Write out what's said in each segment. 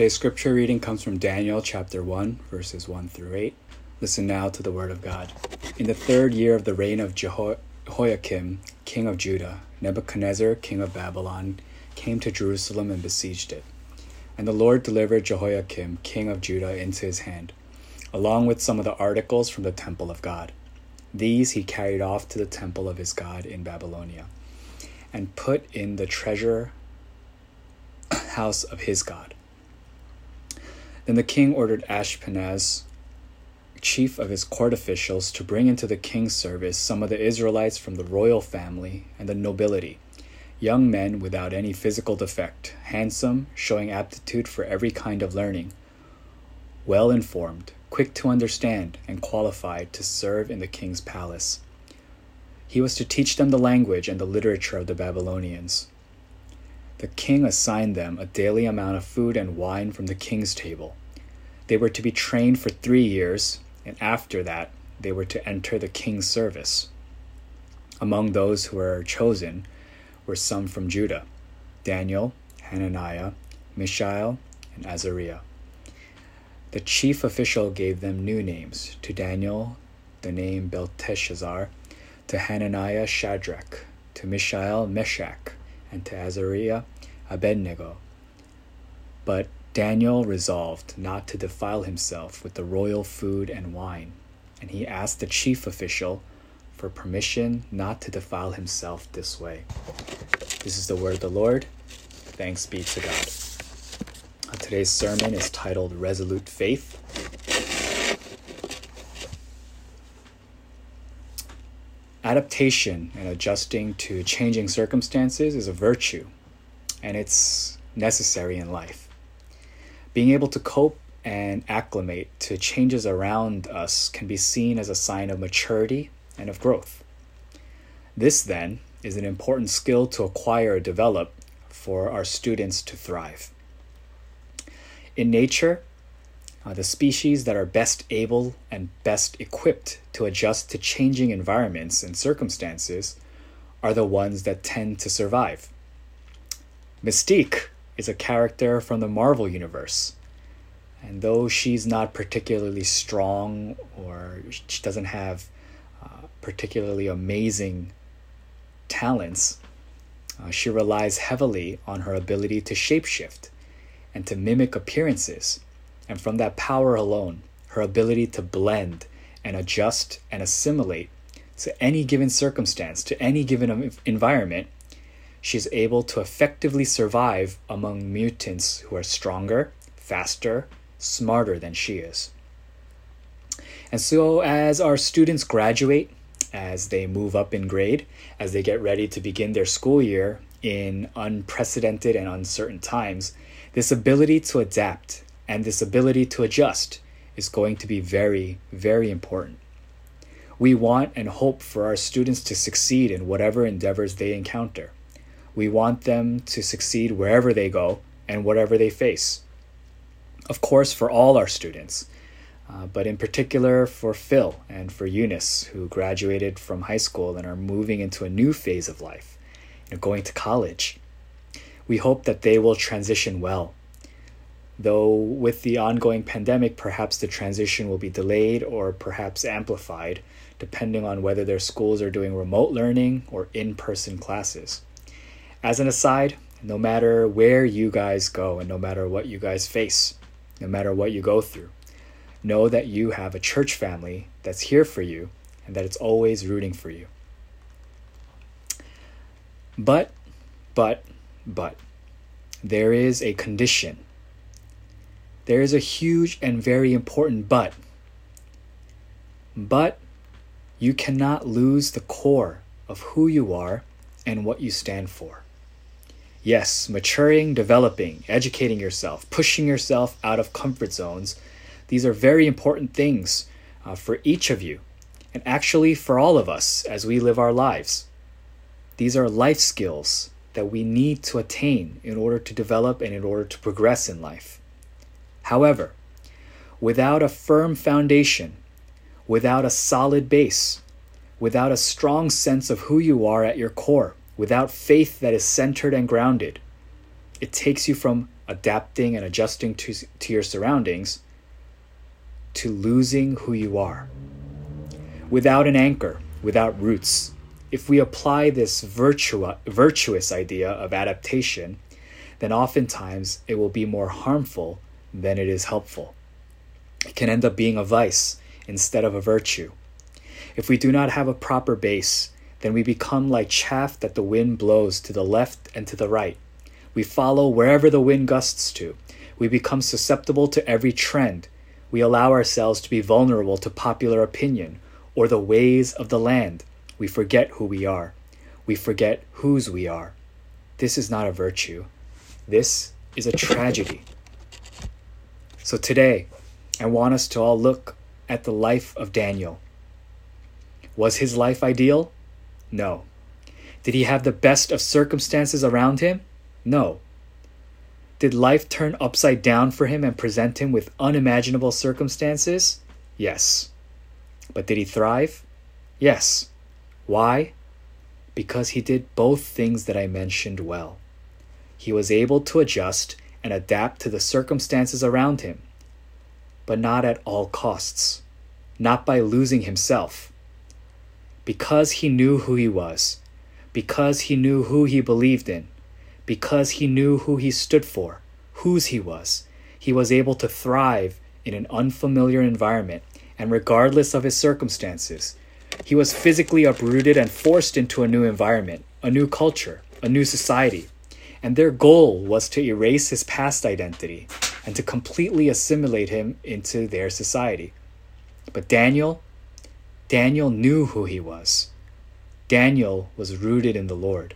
Today's scripture reading comes from Daniel chapter 1, verses 1 through 8. Listen now to the word of God. In the third year of the reign of Jehoiakim, king of Judah, Nebuchadnezzar, king of Babylon, came to Jerusalem and besieged it. And the Lord delivered Jehoiakim, king of Judah, into his hand, along with some of the articles from the temple of God. These he carried off to the temple of his God in Babylonia, and put in the treasure house of his God. Then the king ordered Ashpenaz, chief of his court officials, to bring into the king's service some of the Israelites from the royal family and the nobility, young men without any physical defect, handsome, showing aptitude for every kind of learning, well informed, quick to understand, and qualified to serve in the king's palace. He was to teach them the language and the literature of the Babylonians. The king assigned them a daily amount of food and wine from the king's table. They were to be trained for three years, and after that, they were to enter the king's service. Among those who were chosen were some from Judah Daniel, Hananiah, Mishael, and Azariah. The chief official gave them new names to Daniel, the name Belteshazzar, to Hananiah, Shadrach, to Mishael, Meshach, and to Azariah, Abednego. But Daniel resolved not to defile himself with the royal food and wine, and he asked the chief official for permission not to defile himself this way. This is the word of the Lord. Thanks be to God. Uh, today's sermon is titled Resolute Faith. Adaptation and adjusting to changing circumstances is a virtue, and it's necessary in life. Being able to cope and acclimate to changes around us can be seen as a sign of maturity and of growth. This, then, is an important skill to acquire or develop for our students to thrive. In nature, uh, the species that are best able and best equipped to adjust to changing environments and circumstances are the ones that tend to survive. Mystique is a character from the Marvel Universe. And though she's not particularly strong or she doesn't have uh, particularly amazing talents, uh, she relies heavily on her ability to shapeshift and to mimic appearances and from that power alone, her ability to blend and adjust and assimilate to any given circumstance, to any given environment, she's able to effectively survive among mutants who are stronger, faster, smarter than she is. And so, as our students graduate, as they move up in grade, as they get ready to begin their school year in unprecedented and uncertain times, this ability to adapt and this ability to adjust is going to be very, very important. We want and hope for our students to succeed in whatever endeavors they encounter. We want them to succeed wherever they go and whatever they face. Of course, for all our students, uh, but in particular for Phil and for Eunice, who graduated from high school and are moving into a new phase of life, you know, going to college. We hope that they will transition well though with the ongoing pandemic, perhaps the transition will be delayed or perhaps amplified, depending on whether their schools are doing remote learning or in person classes. As an aside, no matter where you guys go and no matter what you guys face, no matter what you go through, know that you have a church family that's here for you and that it's always rooting for you. But, but, but, there is a condition there is a huge and very important but. But you cannot lose the core of who you are and what you stand for. Yes, maturing, developing, educating yourself, pushing yourself out of comfort zones, these are very important things uh, for each of you, and actually for all of us as we live our lives. These are life skills that we need to attain in order to develop and in order to progress in life. However, without a firm foundation, without a solid base, without a strong sense of who you are at your core, without faith that is centered and grounded, It takes you from adapting and adjusting to, to your surroundings to losing who you are. Without an anchor, without roots, if we apply this virtua- virtuous idea of adaptation, then oftentimes it will be more harmful than it is helpful. It can end up being a vice instead of a virtue. If we do not have a proper base, then we become like chaff that the wind blows to the left and to the right. We follow wherever the wind gusts to. We become susceptible to every trend. We allow ourselves to be vulnerable to popular opinion or the ways of the land. We forget who we are. We forget whose we are. This is not a virtue. This is a tragedy. So today, I want us to all look at the life of Daniel. Was his life ideal? No. Did he have the best of circumstances around him? No. Did life turn upside down for him and present him with unimaginable circumstances? Yes. But did he thrive? Yes. Why? Because he did both things that I mentioned well. He was able to adjust and adapt to the circumstances around him, but not at all costs, not by losing himself. Because he knew who he was, because he knew who he believed in, because he knew who he stood for, whose he was, he was able to thrive in an unfamiliar environment and regardless of his circumstances. He was physically uprooted and forced into a new environment, a new culture, a new society. And their goal was to erase his past identity and to completely assimilate him into their society. But Daniel, Daniel knew who he was. Daniel was rooted in the Lord.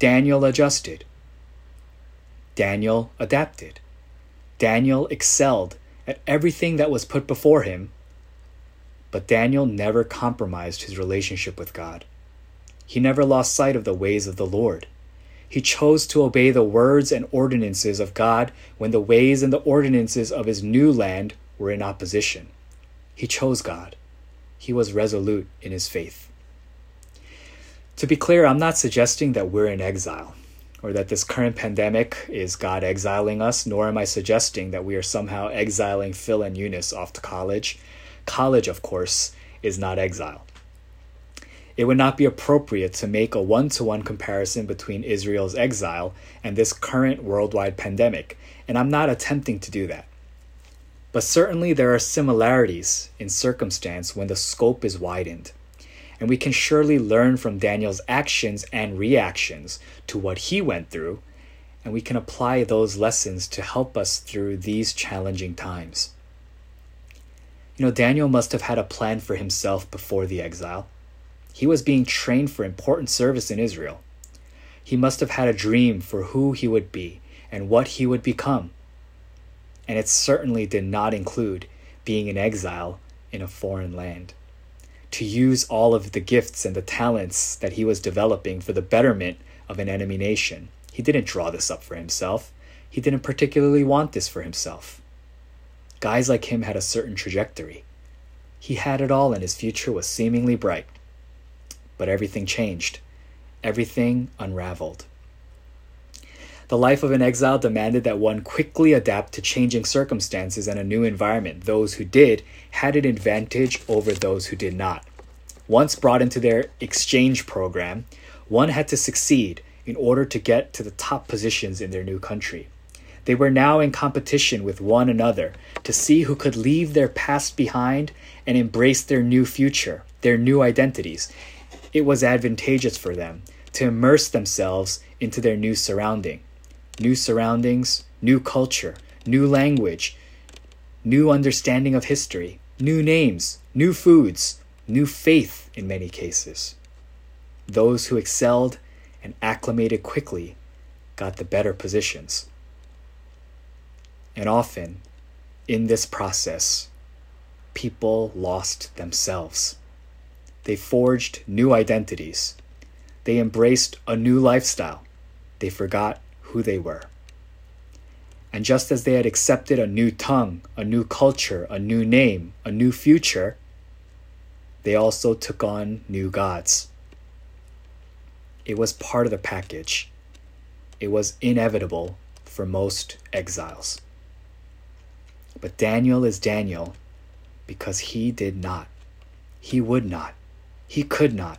Daniel adjusted. Daniel adapted. Daniel excelled at everything that was put before him. But Daniel never compromised his relationship with God. He never lost sight of the ways of the Lord. He chose to obey the words and ordinances of God when the ways and the ordinances of his new land were in opposition. He chose God. He was resolute in his faith. To be clear, I'm not suggesting that we're in exile or that this current pandemic is God exiling us, nor am I suggesting that we are somehow exiling Phil and Eunice off to college. College, of course, is not exile. It would not be appropriate to make a one to one comparison between Israel's exile and this current worldwide pandemic, and I'm not attempting to do that. But certainly there are similarities in circumstance when the scope is widened and we can surely learn from Daniel's actions and reactions to what he went through, and we can apply those lessons to help us through these challenging times. You know, Daniel must have had a plan for himself before the exile. He was being trained for important service in Israel. He must have had a dream for who he would be and what he would become. And it certainly did not include being in exile in a foreign land to use all of the gifts and the talents that he was developing for the betterment of an enemy nation. He didn't draw this up for himself. He didn't particularly want this for himself. Guys like him had a certain trajectory. He had it all, and his future was seemingly bright. But everything changed. Everything unraveled. The life of an exile demanded that one quickly adapt to changing circumstances and a new environment. Those who did had an advantage over those who did not. Once brought into their exchange program, one had to succeed in order to get to the top positions in their new country. They were now in competition with one another to see who could leave their past behind and embrace their new future, their new identities. It was advantageous for them to immerse themselves into their new surrounding new surroundings, new culture, new language, new understanding of history, new names, new foods, new faith in many cases. Those who excelled and acclimated quickly got the better positions. And often, in this process, people lost themselves. They forged new identities. They embraced a new lifestyle. They forgot who they were. And just as they had accepted a new tongue, a new culture, a new name, a new future, they also took on new gods. It was part of the package. It was inevitable for most exiles. But Daniel is Daniel because he did not. He would not. He could not.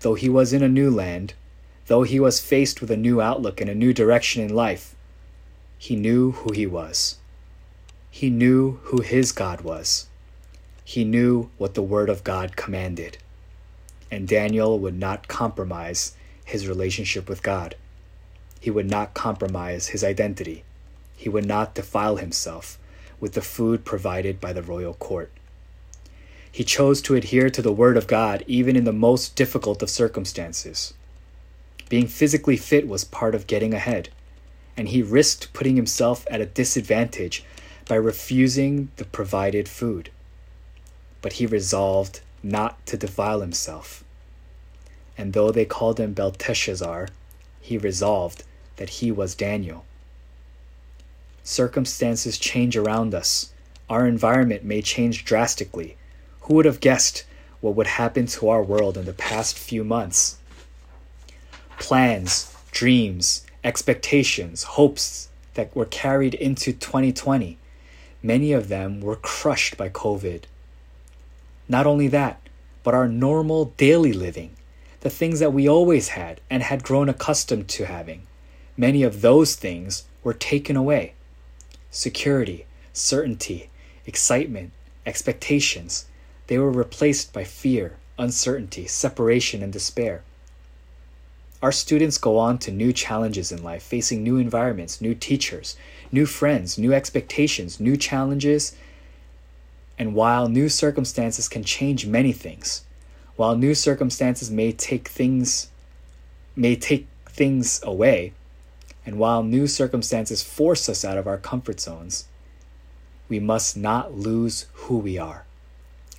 Though he was in a new land, though he was faced with a new outlook and a new direction in life, he knew who he was. He knew who his God was. He knew what the Word of God commanded. And Daniel would not compromise his relationship with God. He would not compromise his identity. He would not defile himself with the food provided by the royal court. He chose to adhere to the Word of God even in the most difficult of circumstances. Being physically fit was part of getting ahead, and he risked putting himself at a disadvantage by refusing the provided food. But he resolved not to defile himself. And though they called him Belteshazzar, he resolved that he was Daniel. Circumstances change around us. Our environment may change drastically. Who would have guessed what would happen to our world in the past few months? Plans, dreams, expectations, hopes that were carried into 2020, many of them were crushed by COVID. Not only that, but our normal daily living, the things that we always had and had grown accustomed to having, many of those things were taken away. Security, certainty, excitement, expectations, they were replaced by fear, uncertainty, separation, and despair. Our students go on to new challenges in life, facing new environments, new teachers, new friends, new expectations, new challenges. And while new circumstances can change many things, while new circumstances may take things may take things away, and while new circumstances force us out of our comfort zones, we must not lose who we are.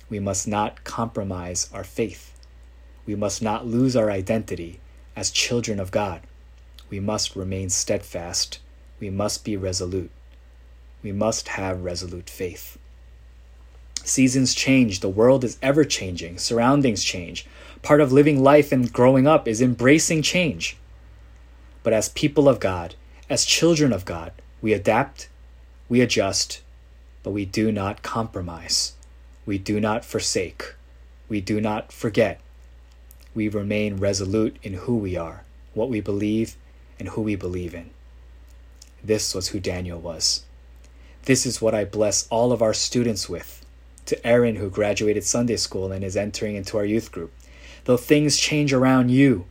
We must not compromise our faith. We must not lose our identity as children of God. We must remain steadfast. We must be resolute. We must have resolute faith. Seasons change, the world is ever changing, surroundings change. Part of living life and growing up is embracing change. But as people of God, as children of God, we adapt, we adjust, but we do not compromise. We do not forsake. We do not forget. We remain resolute in who we are, what we believe, and who we believe in. This was who Daniel was. This is what I bless all of our students with. To Aaron, who graduated Sunday school and is entering into our youth group, though things change around you,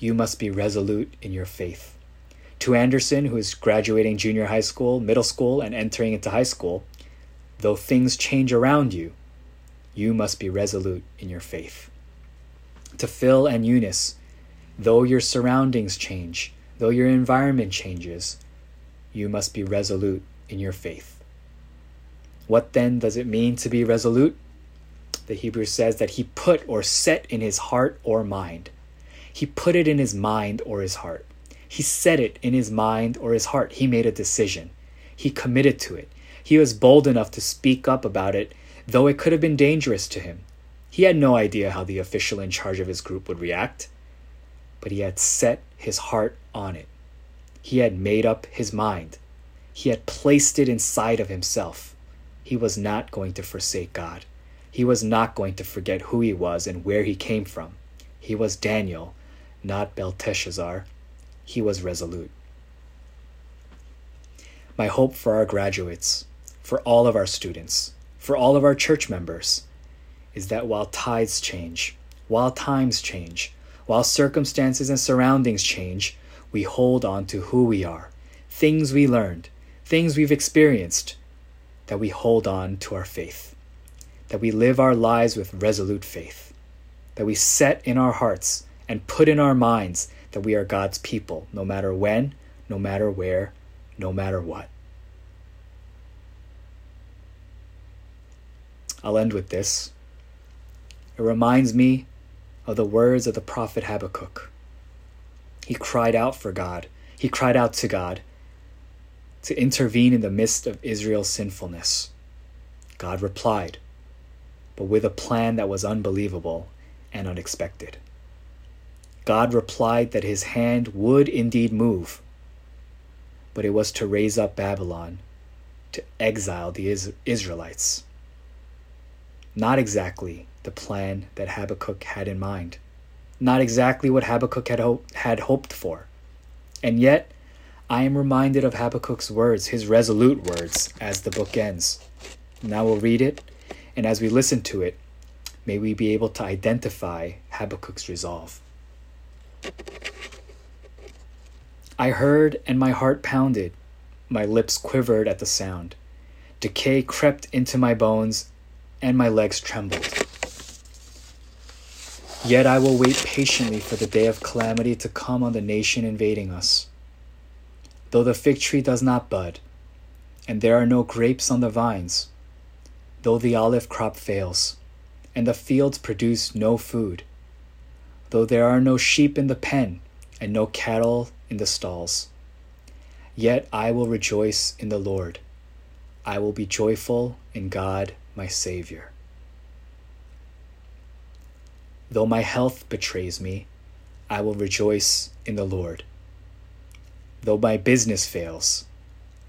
you must be resolute in your faith. To Anderson, who is graduating junior high school, middle school, and entering into high school, though things change around you, you must be resolute in your faith. To Phil and Eunice, though your surroundings change, though your environment changes, you must be resolute in your faith. What then does it mean to be resolute? The Hebrew says that he put or set in his heart or mind. He put it in his mind or his heart. He set it in his mind or his heart. He made a decision. He committed to it. He was bold enough to speak up about it, though it could have been dangerous to him. He had no idea how the official in charge of his group would react, but he had set his heart on it. He had made up his mind. He had placed it inside of himself. He was not going to forsake God. He was not going to forget who he was and where he came from. He was Daniel, not Belteshazzar. He was resolute. My hope for our graduates, for all of our students, for all of our church members, is that while tides change, while times change, while circumstances and surroundings change, we hold on to who we are, things we learned, things we've experienced, that we hold on to our faith, that we live our lives with resolute faith, that we set in our hearts and put in our minds that we are God's people, no matter when, no matter where, no matter what. I'll end with this. It reminds me of the words of the prophet Habakkuk. He cried out for God. He cried out to God to intervene in the midst of Israel's sinfulness. God replied, but with a plan that was unbelievable and unexpected. God replied that his hand would indeed move, but it was to raise up Babylon, to exile the Israelites. Not exactly the plan that Habakkuk had in mind, not exactly what Habakkuk had, ho- had hoped for. And yet, I am reminded of Habakkuk's words, his resolute words, as the book ends. Now we'll read it, and as we listen to it, may we be able to identify Habakkuk's resolve. I heard, and my heart pounded, my lips quivered at the sound. Decay crept into my bones, and my legs trembled. Yet I will wait patiently for the day of calamity to come on the nation invading us though the fig tree does not bud, and there are no grapes on the vines, though the olive crop fails, and the fields produce no food, though there are no sheep in the pen, and no cattle in the stalls. Yet I will rejoice in the Lord. I will be joyful in God my Savior. Though my health betrays me, I will rejoice in the Lord. Though my business fails,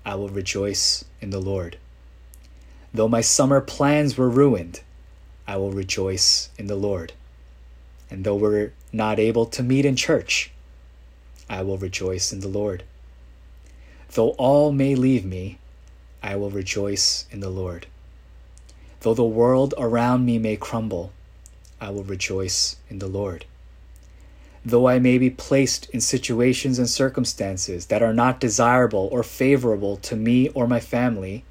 I will rejoice in the Lord. Though my summer plans were ruined, I will rejoice in the Lord. And though we're not able to meet in church, I will rejoice in the Lord. Though all may leave me, I will rejoice in the Lord. Though the world around me may crumble, I will rejoice in the Lord. Though I may be placed in situations and circumstances that are not desirable or favorable to me or my family,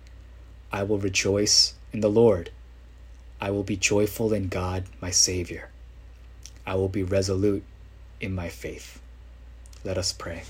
I will rejoice in the Lord. I will be joyful in God, my Savior. I will be resolute in my faith. Let us pray.